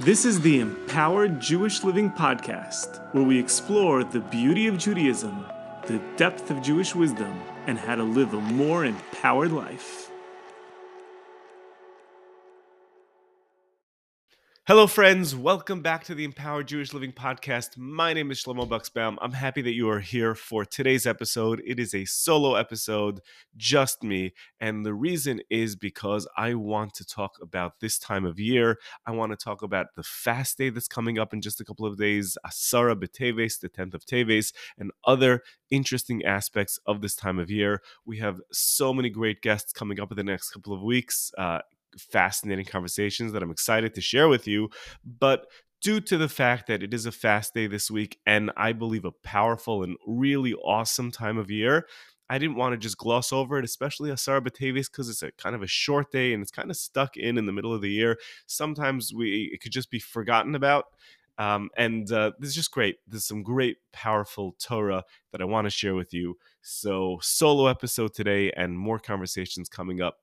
This is the Empowered Jewish Living Podcast, where we explore the beauty of Judaism, the depth of Jewish wisdom, and how to live a more empowered life. Hello, friends. Welcome back to the Empowered Jewish Living Podcast. My name is Shlomo Buxbaum. I'm happy that you are here for today's episode. It is a solo episode, just me. And the reason is because I want to talk about this time of year. I want to talk about the fast day that's coming up in just a couple of days, Asara B'Teves, the 10th of Teves, and other interesting aspects of this time of year. We have so many great guests coming up in the next couple of weeks. Uh, fascinating conversations that I'm excited to share with you. But due to the fact that it is a fast day this week and I believe a powerful and really awesome time of year, I didn't want to just gloss over it, especially Asara B'Teves, because it's a kind of a short day and it's kind of stuck in in the middle of the year. Sometimes we it could just be forgotten about. Um, and uh, this is just great. There's some great, powerful Torah that I want to share with you. So, solo episode today and more conversations coming up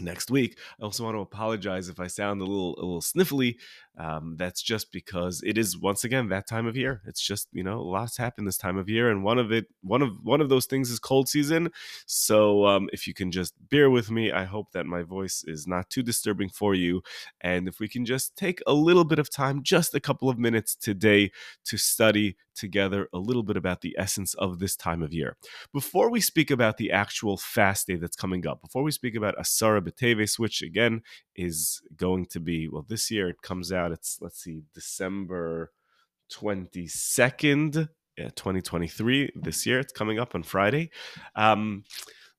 next week. I also want to apologize if I sound a little a little sniffly. Um, that's just because it is once again that time of year. It's just you know lots happen this time of year, and one of it one of one of those things is cold season. So um, if you can just bear with me, I hope that my voice is not too disturbing for you, and if we can just take a little bit of time, just a couple of minutes today, to study together a little bit about the essence of this time of year. Before we speak about the actual fast day that's coming up, before we speak about Asara B'Teves, which again is going to be, well, this year it comes out, it's, let's see, December 22nd, 2023, This year it's coming up on Friday. Um,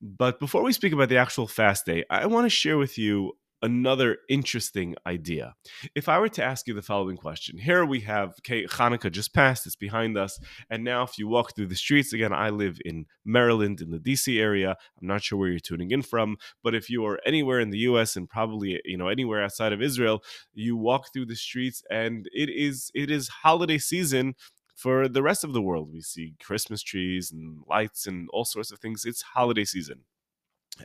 but before we speak about the actual fast day, I want to share with you another interesting idea. If I were to ask you the following question, here we have okay, Hanukkah just passed, it's behind us, and now if you walk through the streets, again, I live in Maryland, in the DC area. I'm not sure where you're tuning in from, but if you are anywhere in the US and probably you know anywhere outside of Israel, you walk through the streets and it is it is holiday season for the rest of the world. We see Christmas trees and lights and all sorts of things. It's holiday season.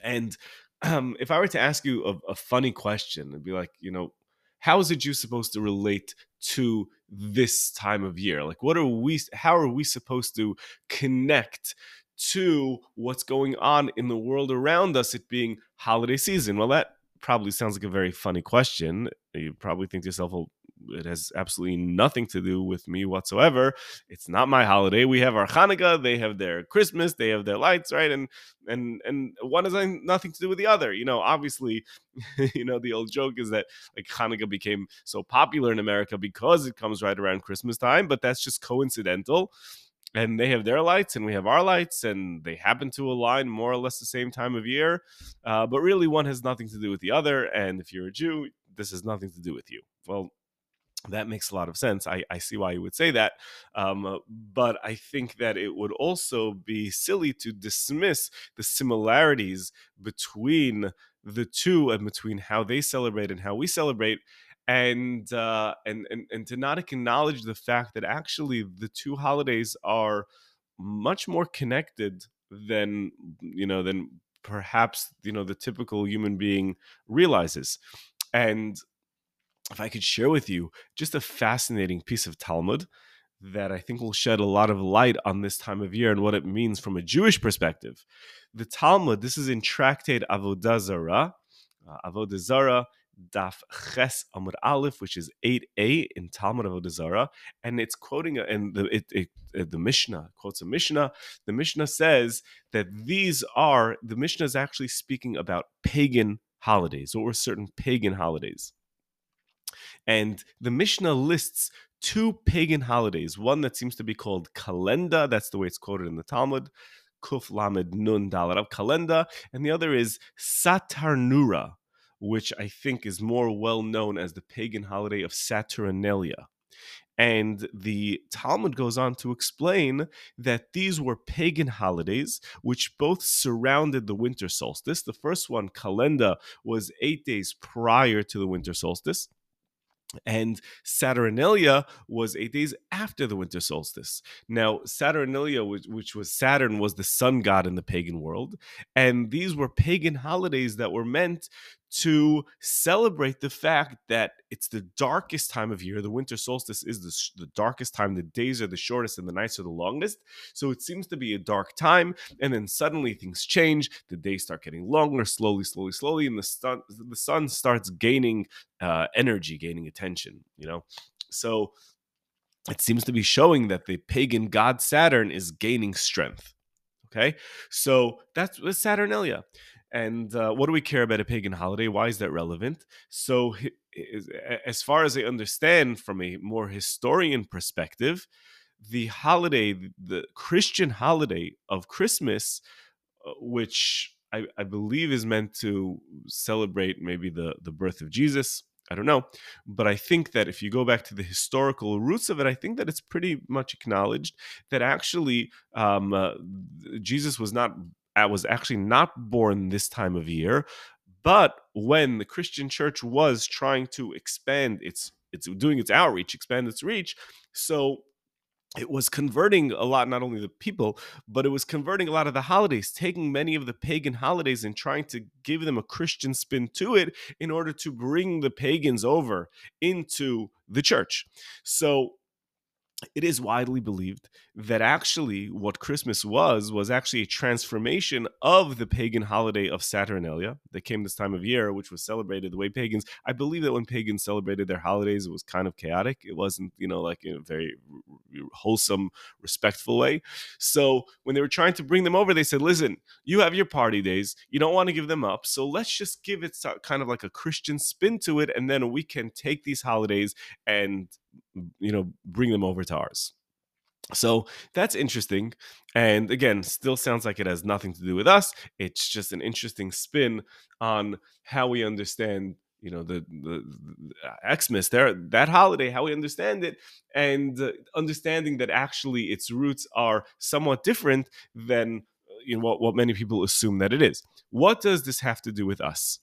And um, if I were to ask you a, a funny question, it'd be like, you know, how is a Jew supposed to relate to this time of year? Like, what are we? How are we supposed to connect to what's going on in the world around us? It being holiday season. Well, that probably sounds like a very funny question. You probably think to yourself, well, it has absolutely nothing to do with me whatsoever. It's not my holiday. We have our Hanukkah, they have their Christmas, they have their lights, right? And and and one has nothing to do with the other. You know, obviously, you know, the old joke is that like Hanukkah became so popular in America because it comes right around Christmas time, but that's just coincidental and they have their lights and we have our lights and they happen to align more or less the same time of year uh, but really one has nothing to do with the other and if you're a jew this has nothing to do with you well that makes a lot of sense. I, I see why you would say that. Um, but I think that it would also be silly to dismiss the similarities between the two and between how they celebrate and how we celebrate and uh, and and and to not acknowledge the fact that actually the two holidays are much more connected than you know than perhaps you know the typical human being realizes and if i could share with you just a fascinating piece of talmud that i think will shed a lot of light on this time of year and what it means from a jewish perspective the talmud this is in tractate avodah zarah uh, avodah zarah Daf Ches Amud Aleph, which is 8a in Talmud Avodah Zarah, and it's quoting and the it, it, uh, the Mishnah quotes a Mishnah. The Mishnah says that these are the Mishnah is actually speaking about pagan holidays or certain pagan holidays, and the Mishnah lists two pagan holidays. One that seems to be called Kalenda, that's the way it's quoted in the Talmud. Kuf Lamed Nun Dalarav Kalenda, and the other is Satarnura, which I think is more well known as the pagan holiday of Saturnalia. And the Talmud goes on to explain that these were pagan holidays which both surrounded the winter solstice. The first one, Kalenda, was eight days prior to the winter solstice and Saturnalia was eight days after the winter solstice. Now, Saturnalia, which, which, was Saturn, was the sun god in the pagan world, and these were pagan holidays that were meant to celebrate the fact that it's the darkest time of year. The winter solstice is the, the darkest time. The days are the shortest and the nights are the longest. So it seems to be a dark time. And then suddenly things change. The days start getting longer, slowly, slowly, slowly. And the sun, the sun starts gaining uh, energy, gaining attention, you know? So it seems to be showing that the pagan god Saturn is gaining strength. Okay, so that's, that's Saturnalia. And uh, what do we care about a pagan holiday? Why is that relevant? So, as far as I understand from a more historian perspective, the holiday, the Christian holiday of Christmas, uh, which I, I, believe is meant to celebrate maybe the, the birth of Jesus. I don't know. But I think that if you go back to the historical roots of it, I think that it's pretty much acknowledged that actually um, uh, Jesus was not was actually not born this time of year, but when the Christian church was trying to expand its it's doing its outreach, expand its reach, so it was converting a lot not only the people but it was converting a lot of the holidays taking many of the pagan holidays and trying to give them a christian spin to it in order to bring the pagans over into the church. So it is widely believed that actually what Christmas was was actually a transformation of the pagan holiday of Saturnalia that came this time of year, which was celebrated the way pagans. I believe that when pagans celebrated their holidays, it was kind of chaotic. It wasn't, you know, like in a very wholesome, respectful way. So when they were trying to bring them over, they said, "Listen, you have your party days. You don't want to give them up, so let's just give it kind of like a Christian spin to it, and then we can take these holidays and you know bring them over to ours. So that's interesting and again still sounds like it has nothing to do with us it's just an interesting spin on how we understand you know the the, the xmas there that holiday how we understand it and uh, understanding that actually its roots are somewhat different than you know what, what many people assume that it is. What does this have to do with us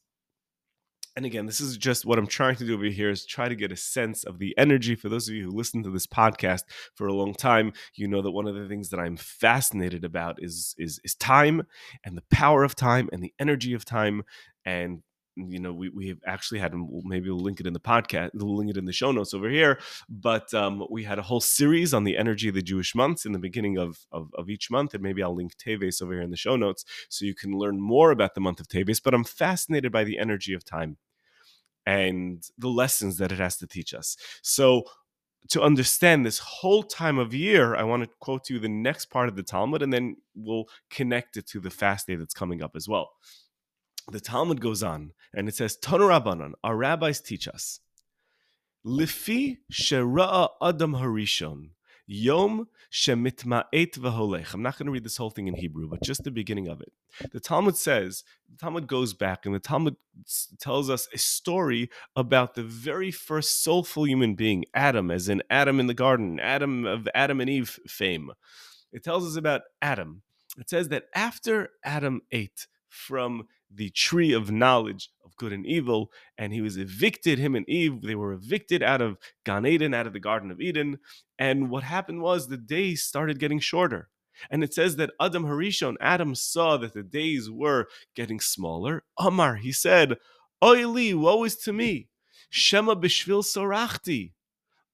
and again, this is just what I'm trying to do over here is try to get a sense of the energy. For those of you who listen to this podcast for a long time, you know that one of the things that I'm fascinated about is is is time and the power of time and the energy of time. And you know, we we have actually had maybe we'll link it in the podcast, we'll link it in the show notes over here. But um, we had a whole series on the energy of the Jewish months in the beginning of, of, of each month, and maybe I'll link Teves over here in the show notes so you can learn more about the month of Teves. But I'm fascinated by the energy of time and the lessons that it has to teach us. So, to understand this whole time of year, I want to quote to you the next part of the Talmud, and then we'll connect it to the fast day that's coming up as well. The Talmud goes on, and it says, Tanu Rabbanan, our rabbis teach us, Lifi shera'a adam harishon, Yom shemitma'et v'holech. I'm not going to read this whole thing in Hebrew, but just the beginning of it. The Talmud says, the Talmud goes back, and the Talmud tells us a story about the very first soulful human being, Adam, as in Adam in the garden, Adam of Adam and Eve fame. It tells us about Adam. It says that after Adam ate from the tree of knowledge of good and evil, and he was evicted, him and Eve, they were evicted out of Gan Eden, out of the Garden of Eden. And what happened was the days started getting shorter. And it says that Adam Harishon, Adam saw that the days were getting smaller. Omar, he said, Oili, woe is to me. Shema bishvil sorachti.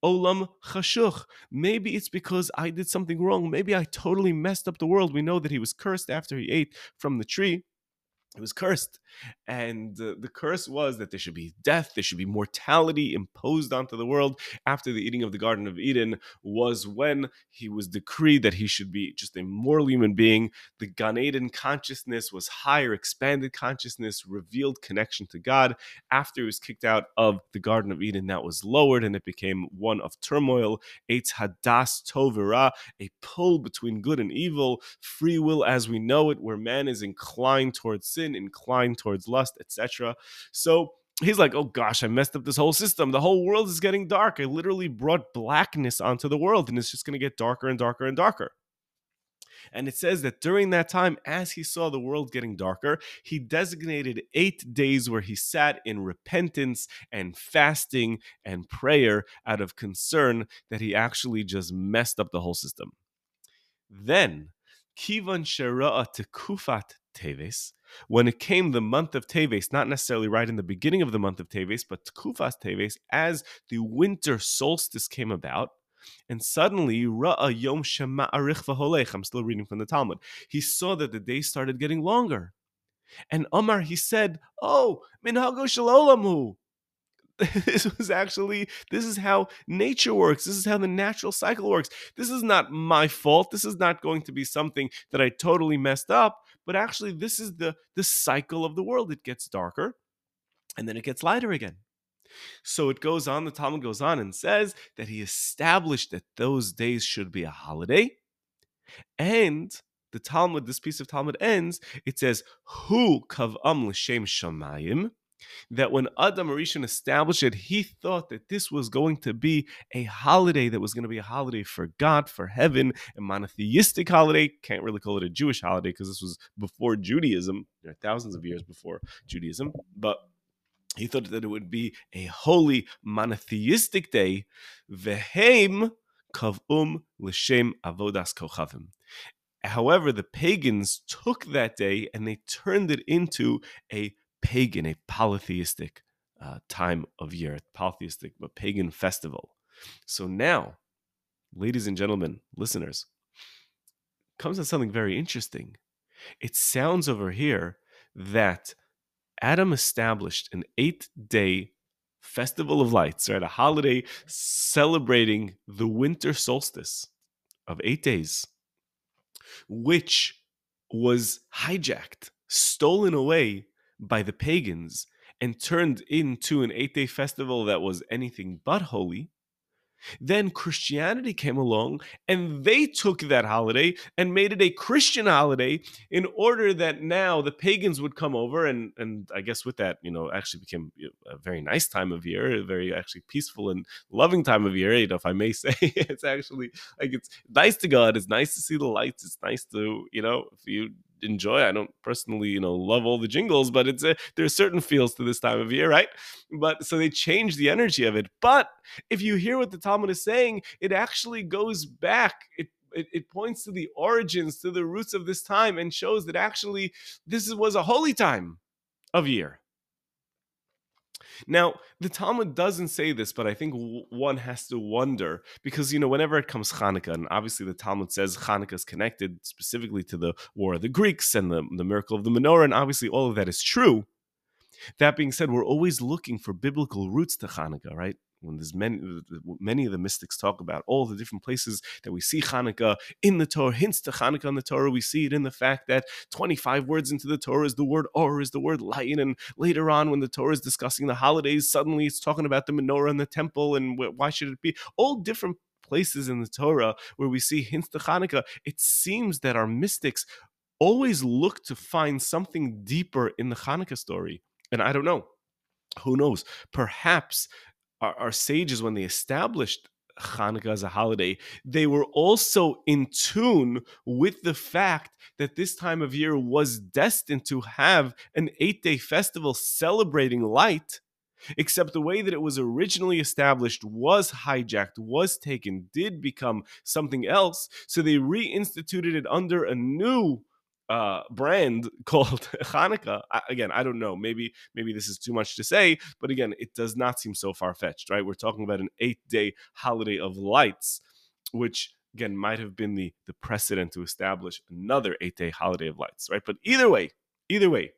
Olam chashuch. Maybe it's because I did something wrong. Maybe I totally messed up the world. We know that he was cursed after he ate from the tree it was cursed. And uh, the curse was that there should be death there should be mortality imposed onto the world after the eating of the garden of eden was when he was decreed that he should be just a moral human being. The gan eden consciousness was higher expanded consciousness revealed connection to god. After he was kicked out of the garden of eden that was lowered and it became one of turmoil. Eitz hadas tovera a pull between good and evil free will as we know it where man is inclined towards sin sin, inclined towards lust, etc. So he's like, oh gosh, I messed up this whole system. The whole world is getting dark. I literally brought blackness onto the world, and it's just going to get darker and darker and darker. And it says that during that time, as he saw the world getting darker, he designated eight days where he sat in repentance and fasting and prayer out of concern that he actually just messed up the whole system. Then, Kivan Shera'a Tekufat Teves, when it came the month of Teves, not necessarily right in the beginning of the month of Teves, but Tkufas Teves, as the winter solstice came about, and suddenly, Ra'a Yom Shema Arich V'Holech, I'm still reading from the Talmud, he saw that the days started getting longer. And Omar, he said, Oh, Minhago Shalolamu. This was actually, this is how nature works. This is how the natural cycle works. This is not my fault. This is not going to be something that I totally messed up, but actually, this is the, the cycle of the world. It gets darker and then it gets lighter again. So it goes on, the Talmud goes on and says that he established that those days should be a holiday. And the Talmud, this piece of Talmud ends, it says, Hu kav'am l'shem shamayim, that when Adam Rishon established it, he thought that this was going to be a holiday that was going to be a holiday for God, for heaven, a monotheistic holiday. Can't really call it a Jewish holiday because this was before Judaism, thousands of years before Judaism. But he thought that it would be a holy monotheistic day. Vehem kavum l'shem avodas kochavim. However, the pagans took that day and they turned it into a pagan, a polytheistic uh, time of year, polytheistic, but pagan festival. So now, ladies and gentlemen, listeners, comes to something very interesting. It sounds over here that Adam established an eight day festival of lights, right? A holiday celebrating the winter solstice of eight days, which was hijacked, stolen away by the pagans, and turned into an eight day festival that was anything but holy. Then Christianity came along and they took that holiday and made it a Christian holiday in order that now the pagans would come over and and I guess with that, you know, actually became a very nice time of year, a very actually peaceful and loving time of year, you know, if I may say. it's actually like it's nice to God, it's nice to see the lights, it's nice to, you know, if you enjoy. I don't personally, you know, love all the jingles, but it's a, there's certain feels to this time of year, right? But so they change the energy of it. But if you hear what the Talmud is saying, it actually goes back. It it, it, points to the origins, to the roots of this time, and shows that actually this was a holy time of year. Now, the Talmud doesn't say this, but I think one has to wonder because, you know, whenever it comes Hanukkah, and obviously the Talmud says Hanukkah is connected specifically to the War of the Greeks and the, the miracle of the menorah, and obviously all of that is true. That being said, we're always looking for biblical roots to Hanukkah, right? When there's many many of the mystics talk about all the different places that we see Hanukkah in the Torah, hints to Hanukkah in the Torah. We see it in the fact that 25 words into the Torah is the word or is the word light, and later on when the Torah is discussing the holidays, suddenly it's talking about the menorah and the temple and why should it be? All different places in the Torah where we see hints to Hanukkah. It seems that our mystics always look to find something deeper in the Hanukkah story, and I don't know. Who knows? Perhaps our, our sages, when they established Hanukkah as a holiday, they were also in tune with the fact that this time of year was destined to have an eight day festival celebrating light. Except the way that it was originally established was hijacked, was taken, did become something else. So they reinstituted it under a new uh, brand called Hanukkah. I, again, I don't know. Maybe maybe this is too much to say, but again, it does not seem so far fetched, right? We're talking about an eight day holiday of lights, which again might have been the the precedent to establish another eight day holiday of lights, right? But either way, either way,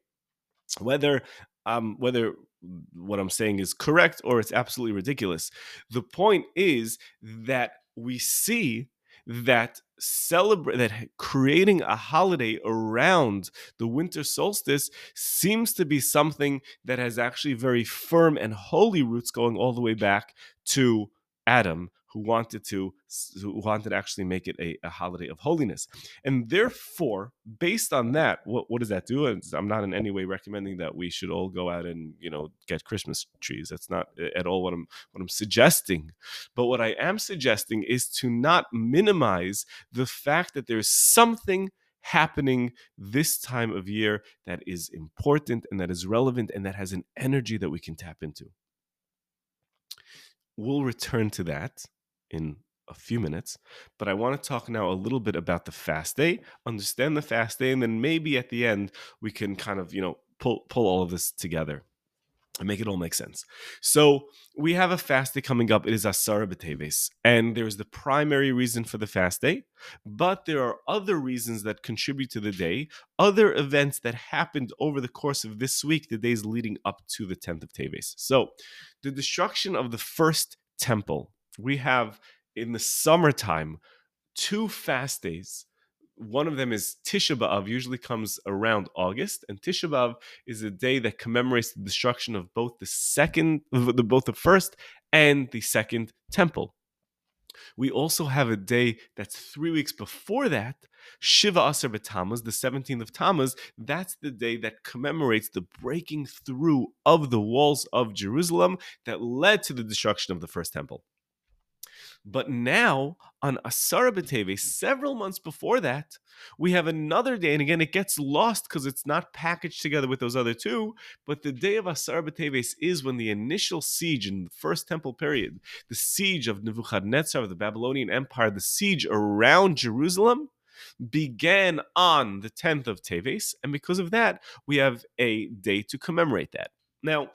whether um whether what I'm saying is correct or it's absolutely ridiculous, the point is that we see that celebrate that creating a holiday around the winter solstice seems to be something that has actually very firm and holy roots going all the way back to Adam who wanted to who wanted to actually make it a, a holiday of holiness. And therefore based on that what, what does that do? I'm not in any way recommending that we should all go out and you know get christmas trees. That's not uh, at all what i'm what i'm suggesting. But what i am suggesting is to not minimize the fact that there's something happening this time of year that is important and that is relevant and that has an energy that we can tap into. We'll return to that in a few minutes, but I want to talk now a little bit about the fast day, understand the fast day, and then maybe at the end we can kind of, you know, pull pull all of this together and make it all make sense. So we have a fast day coming up. It is Asara B'Teves, and there's the primary reason for the fast day, but there are other reasons that contribute to the day, other events that happened over the course of this week, the days leading up to the 10th of Teves. So the destruction of the first temple, we have in the summertime two fast days one of them is Tisha B'Av, usually comes around August, and Tisha B'Av is a day that commemorates the destruction of both the second, both the first and the second temple. We also have a day that's three weeks before that, Shiva Asar B'Tammuz, the 17th of Tammuz. That's the day that commemorates the breaking through of the walls of Jerusalem that led to the destruction of the first temple. But now on Asara B'Teve, several months before that, we have another day. And again, it gets lost because it's not packaged together with those other two. But the day of Asara B'Teves is when the initial siege in the first temple period, the siege of Nebuchadnezzar of the Babylonian Empire, the siege around Jerusalem, began on the 10th of Teves. And because of that, we have a day to commemorate that. Now,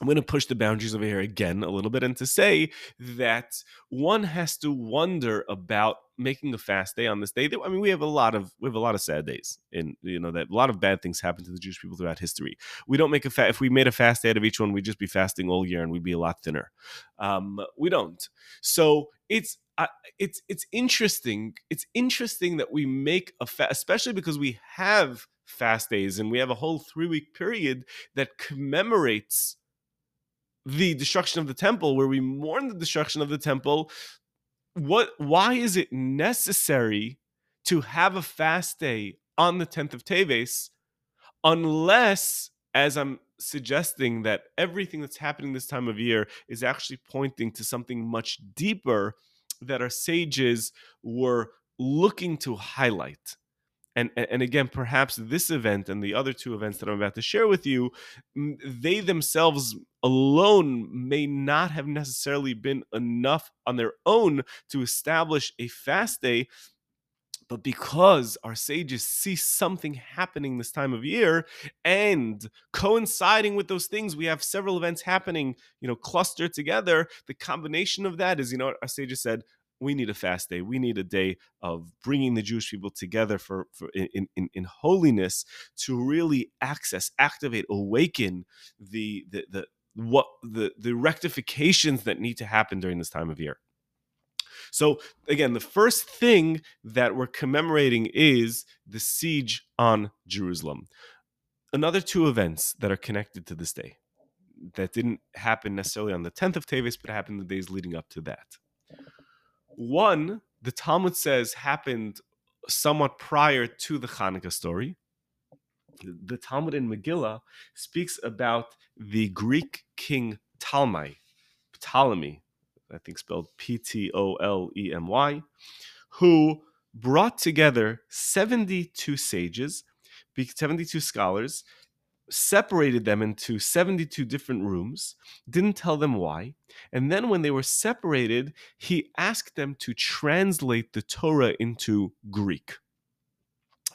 I'm going to push the boundaries over here again a little bit and to say that one has to wonder about making a fast day on this day. I mean, we have a lot of we have a lot of sad days, and you know that a lot of bad things happen to the Jewish people throughout history. We don't make a fast. If we made a fast day out of each one, we'd just be fasting all year and we'd be a lot thinner. Um, we don't. So it's uh, it's it's interesting. It's interesting that we make a fast, especially because we have fast days and we have a whole three week period that commemorates the destruction of the temple, where we mourn the destruction of the temple, what why is it necessary to have a fast day on the 10th of Teves unless as I'm suggesting that everything that's happening this time of year is actually pointing to something much deeper that our sages were looking to highlight? And and again perhaps this event and the other two events that i'm about to share with you they themselves alone may not have necessarily been enough on their own to establish a fast day but because our sages see something happening this time of year and coinciding with those things we have several events happening you know clustered together the combination of that is you know our sages said we need a fast day. We need a day of bringing the Jewish people together for, for in, in, in holiness to really access, activate, awaken the the the what the the rectifications that need to happen during this time of year. So again, the first thing that we're commemorating is the siege on Jerusalem. Another two events that are connected to this day that didn't happen necessarily on the 10th of Teves, but happened the days leading up to that. One, the Talmud says happened somewhat prior to the Hanukkah story. The Talmud in Megillah speaks about the Greek king Ptolemy, Ptolemy, I think spelled P T O L E M Y, who brought together 72 sages, 72 scholars, separated them into 72 different rooms, didn't tell them why. And then when they were separated, he asked them to translate the Torah into Greek.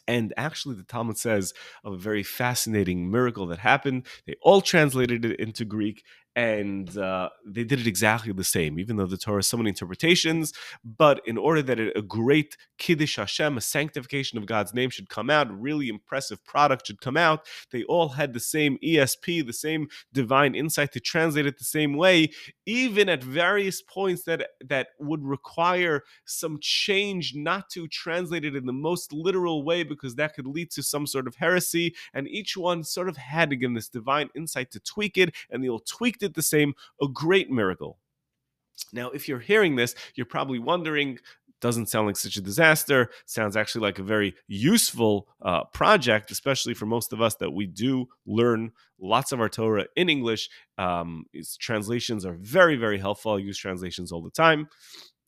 And actually, the Talmud says of a very fascinating miracle that happened. They all translated it into Greek, and uh, they did it exactly the same, even though the Torah has so many interpretations. But in order that a great Kiddush Hashem, a sanctification of God's name, should come out, really impressive product should come out, they all had the same ESP, the same divine insight to translate it the same way, even at various points that that would require some change, not to translate it in the most literal way, because that could lead to some sort of heresy. And each one sort of had again this divine insight to tweak it, and they all tweaked it the same, a great miracle. Now, if you're hearing this, you're probably wondering, doesn't sound like such a disaster. Sounds actually like a very useful uh, project, especially for most of us that we do learn lots of our Torah in English. Um, translations are very, very helpful. I use translations all the time.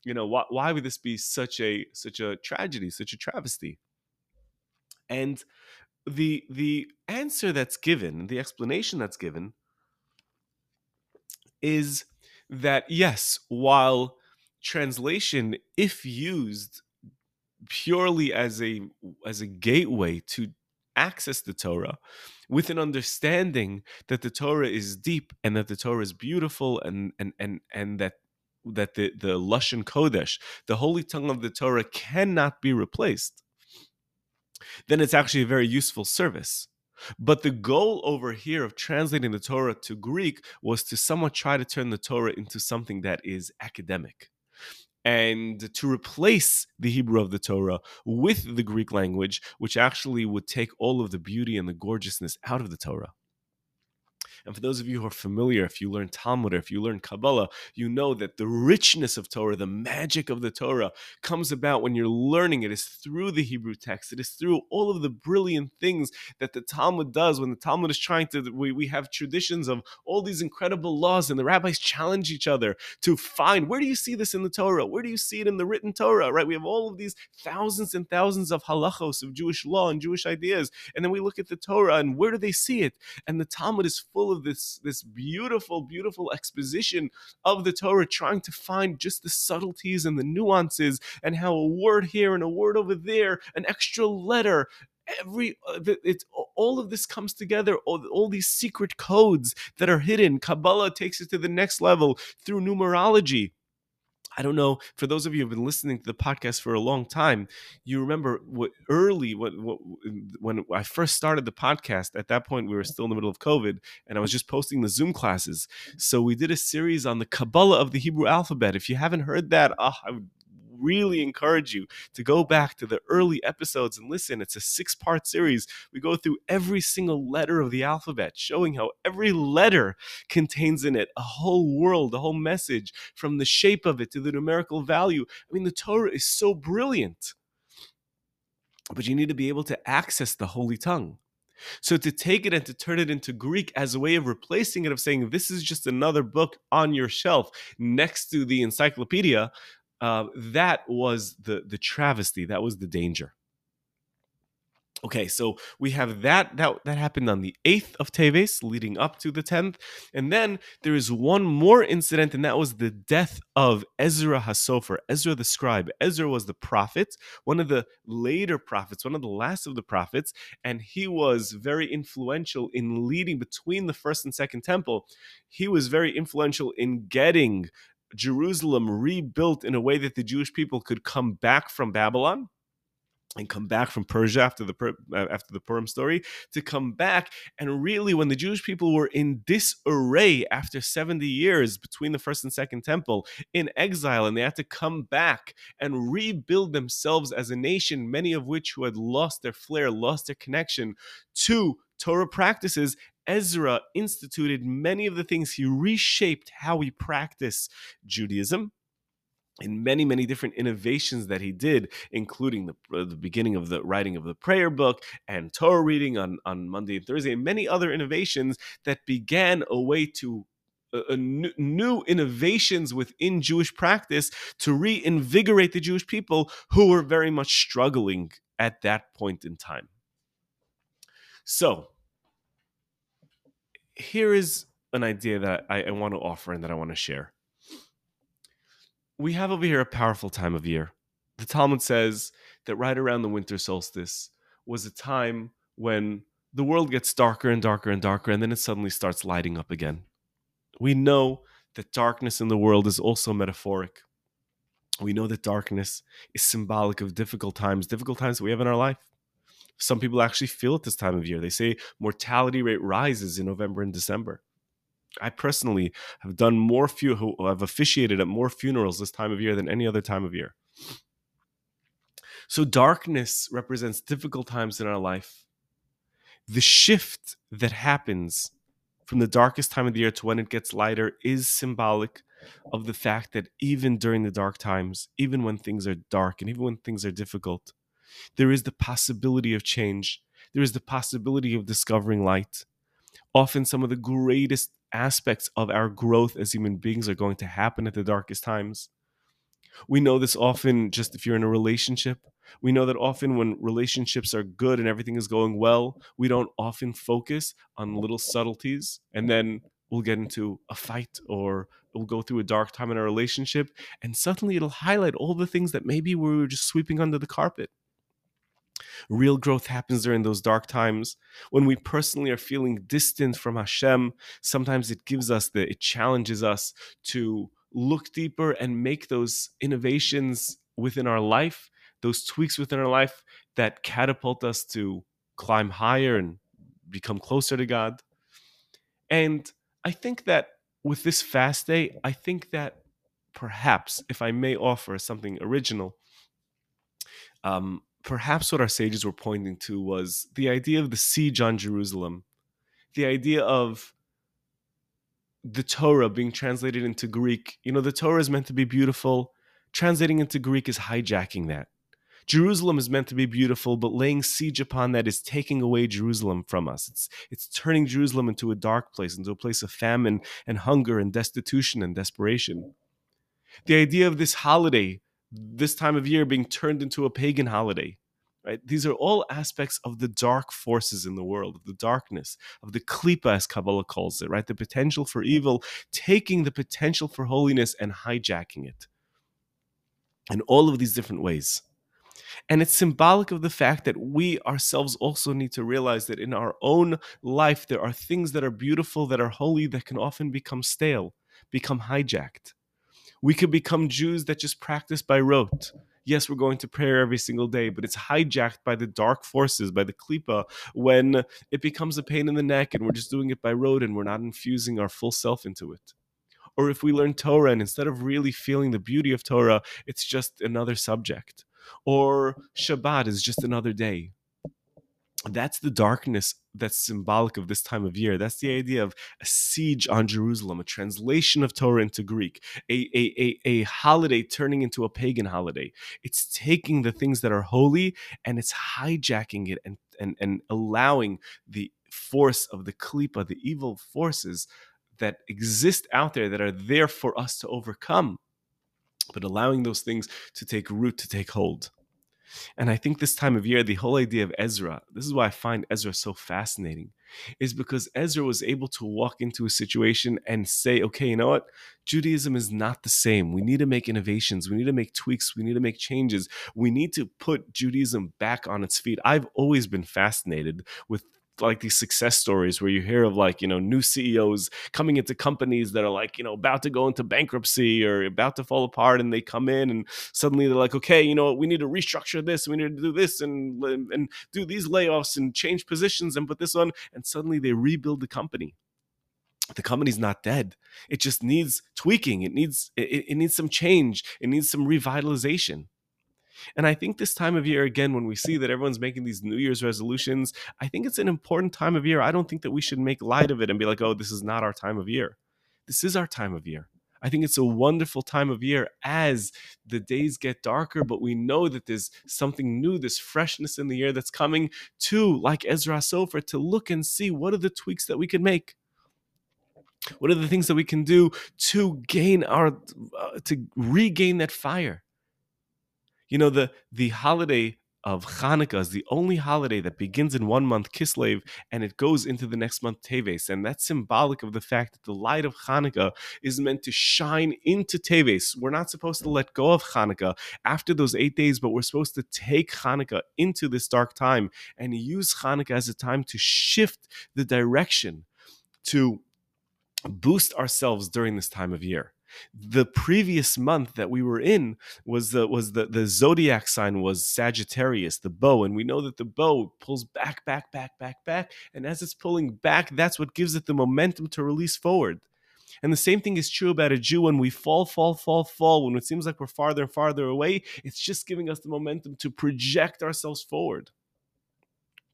You know, why, why would this be such a such a tragedy, such a travesty? And the the answer that's given, the explanation that's given, is that yes, while translation, if used purely as a as a gateway to access the Torah with an understanding that the Torah is deep and that the Torah is beautiful and and and and that that the the lashon kodesh, the holy tongue of the Torah, cannot be replaced, then it's actually a very useful service. But the goal over here of translating the Torah to Greek was to somewhat try to turn the Torah into something that is academic and to replace the Hebrew of the Torah with the Greek language, which actually would take all of the beauty and the gorgeousness out of the Torah. And for those of you who are familiar, if you learn Talmud or if you learn Kabbalah, you know that the richness of Torah, the magic of the Torah, comes about when you're learning it is through the Hebrew text. It is through all of the brilliant things that the Talmud does when the Talmud is trying to, we, we have traditions of all these incredible laws, and the rabbis challenge each other to find where do you see this in the Torah? Where do you see it in the written Torah, right? We have all of these thousands and thousands of halachos of Jewish law and Jewish ideas. And then we look at the Torah and where do they see it? And the Talmud is full of this this beautiful beautiful exposition of the Torah trying to find just the subtleties and the nuances and how a word here and a word over there an extra letter every uh, it's all of this comes together all, all these secret codes that are hidden. Kabbalah takes it to the next level through numerology I don't know. For those of you who've been listening to the podcast for a long time, you remember what early what, what, when I first started the podcast. At that point, we were still in the middle of COVID, and I was just posting the Zoom classes. So we did a series on the Kabbalah of the Hebrew alphabet. If you haven't heard that, oh, I would really encourage you to go back to the early episodes and listen. It's a six part series. We go through every single letter of the alphabet, showing how every letter contains in it a whole world, a whole message, from the shape of it to the numerical value. I mean, the Torah is so brilliant. But you need to be able to access the Holy Tongue. So to take it and to turn it into Greek as a way of replacing it, of saying this is just another book on your shelf next to the encyclopedia, uh, that was the the travesty. That was the danger. Okay, so we have that that that happened on the 8th of Teves leading up to the 10th. And then there is one more incident and that was the death of Ezra Hasofer, Ezra the scribe. Ezra was the prophet, one of the later prophets, one of the last of the prophets, and he was very influential in leading between the first and second temple. He was very influential in getting Jerusalem rebuilt in a way that the Jewish people could come back from Babylon and come back from Persia after the uh, after the Purim story to come back. And really when the Jewish people were in disarray after 70 years between the first and second temple in exile and they had to come back and rebuild themselves as a nation many of which who had lost their flair lost their connection to Torah practices Ezra instituted many of the things he reshaped how we practice Judaism in many many different innovations that he did including the, uh, the beginning of the writing of the prayer book and torah reading on, on monday and thursday and many other innovations that began a way to uh, uh new, new innovations within jewish practice to reinvigorate the jewish people who were very much struggling at that point in time. So here is an idea that I, I want to offer and that I want to share. We have over here a powerful time of year. The Talmud says that right around the winter solstice was a time when the world gets darker and darker and darker, and then it suddenly starts lighting up again. We know that darkness in the world is also metaphoric. We know that darkness is symbolic of difficult times, difficult times that we have in our life. Some people actually feel it this time of year. They say mortality rate rises in November and December. I personally have done more few have officiated at more funerals this time of year than any other time of year. So darkness represents difficult times in our life. The shift that happens from the darkest time of the year to when it gets lighter is symbolic of the fact that even during the dark times, even when things are dark and even when things are difficult, there is the possibility of change. There is the possibility of discovering light. Often, some of the greatest aspects of our growth as human beings are going to happen at the darkest times. We know this often just if you're in a relationship. We know that often when relationships are good and everything is going well, we don't often focus on little subtleties. And then we'll get into a fight or we'll go through a dark time in our relationship, and suddenly it'll highlight all the things that maybe we were just sweeping under the carpet. Real growth happens during those dark times. When we personally are feeling distant from Hashem, sometimes it gives us the, it challenges us to look deeper and make those innovations within our life, those tweaks within our life that catapult us to climb higher and become closer to God. And I think that with this fast day, I think that perhaps, if I may offer something original, um, perhaps what our sages were pointing to was the idea of the siege on Jerusalem, the idea of the Torah being translated into Greek. You know, the Torah is meant to be beautiful. Translating into Greek is hijacking that. Jerusalem is meant to be beautiful, but laying siege upon that is taking away Jerusalem from us. It's it's turning Jerusalem into a dark place, into a place of famine and hunger and destitution and desperation. The idea of this holiday, this time of year being turned into a pagan holiday. Right? These are all aspects of the dark forces in the world, of the darkness, of the klipa, as Kabbalah calls it, right? The potential for evil, taking the potential for holiness and hijacking it in all of these different ways. And it's symbolic of the fact that we ourselves also need to realize that in our own life, there are things that are beautiful, that are holy, that can often become stale, become hijacked. We could become Jews that just practice by rote. Yes, we're going to prayer every single day, but it's hijacked by the dark forces, by the klipa, when it becomes a pain in the neck and we're just doing it by rote and we're not infusing our full self into it or if we learn Torah and instead of really feeling the beauty of Torah, it's just another subject or Shabbat is just another day. That's the darkness that's symbolic of this time of year. That's the idea of a siege on Jerusalem, a translation of Torah into Greek, a, a, a, a holiday turning into a pagan holiday. It's taking the things that are holy and it's hijacking it and, and, and allowing the force of the klipa, the evil forces that exist out there that are there for us to overcome but allowing those things to take root, to take hold. And I think this time of year, the whole idea of Ezra, this is why I find Ezra so fascinating, is because Ezra was able to walk into a situation and say, okay, you know what? Judaism is not the same. We need to make innovations. We need to make tweaks. We need to make changes. We need to put Judaism back on its feet. I've always been fascinated with like these success stories where you hear of like you know new CEOs coming into companies that are like you know about to go into bankruptcy or about to fall apart and they come in and suddenly they're like okay you know we need to restructure this we need to do this and and do these layoffs and change positions and put this on and suddenly they rebuild the company. The company's not dead. It just needs tweaking. It needs it, it needs some change. It needs some revitalization and I think this time of year, again, when we see that everyone's making these New Year's resolutions, I think it's an important time of year. I don't think that we should make light of it and be like, oh, this is not our time of year. This is our time of year. I think it's a wonderful time of year as the days get darker, but we know that there's something new, this freshness in the air that's coming to, like Ezra Sofer, to look and see what are the tweaks that we can make. What are the things that we can do to gain our, uh, to regain that fire? You know, the the holiday of Hanukkah is the only holiday that begins in one month, Kislev, and it goes into the next month, Teves. And that's symbolic of the fact that the light of Hanukkah is meant to shine into Teves. We're not supposed to let go of Hanukkah after those eight days, but we're supposed to take Hanukkah into this dark time and use Hanukkah as a time to shift the direction, to boost ourselves during this time of year the previous month that we were in was the was the the zodiac sign was Sagittarius, the bow, and we know that the bow pulls back, back, back, back, back, and as it's pulling back, that's what gives it the momentum to release forward. And the same thing is true about a Jew when we fall, fall, fall, fall, when it seems like we're farther and farther away, it's just giving us the momentum to project ourselves forward.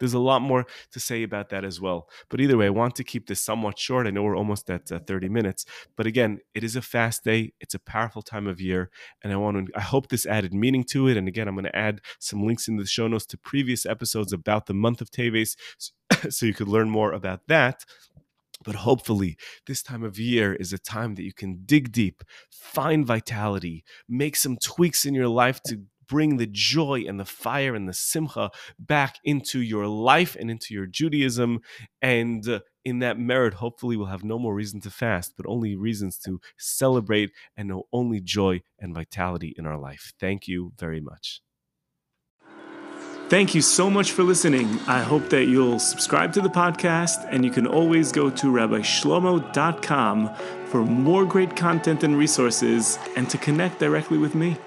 There's a lot more to say about that as well. But either way, I want to keep this somewhat short. I know we're almost at uh, 30 minutes, but again, it is a fast day. It's a powerful time of year, and I want to. I hope this added meaning to it. And again, I'm going to add some links in the show notes to previous episodes about the month of Teves, so you could learn more about that. But hopefully, this time of year is a time that you can dig deep, find vitality, make some tweaks in your life to bring the joy and the fire and the simcha back into your life and into your Judaism and uh, in that merit, hopefully, we'll have no more reason to fast, but only reasons to celebrate and know only joy and vitality in our life. Thank you very much. Thank you so much for listening. I hope that you'll subscribe to the podcast, and you can always go to rabbishlomo.com for more great content and resources and to connect directly with me.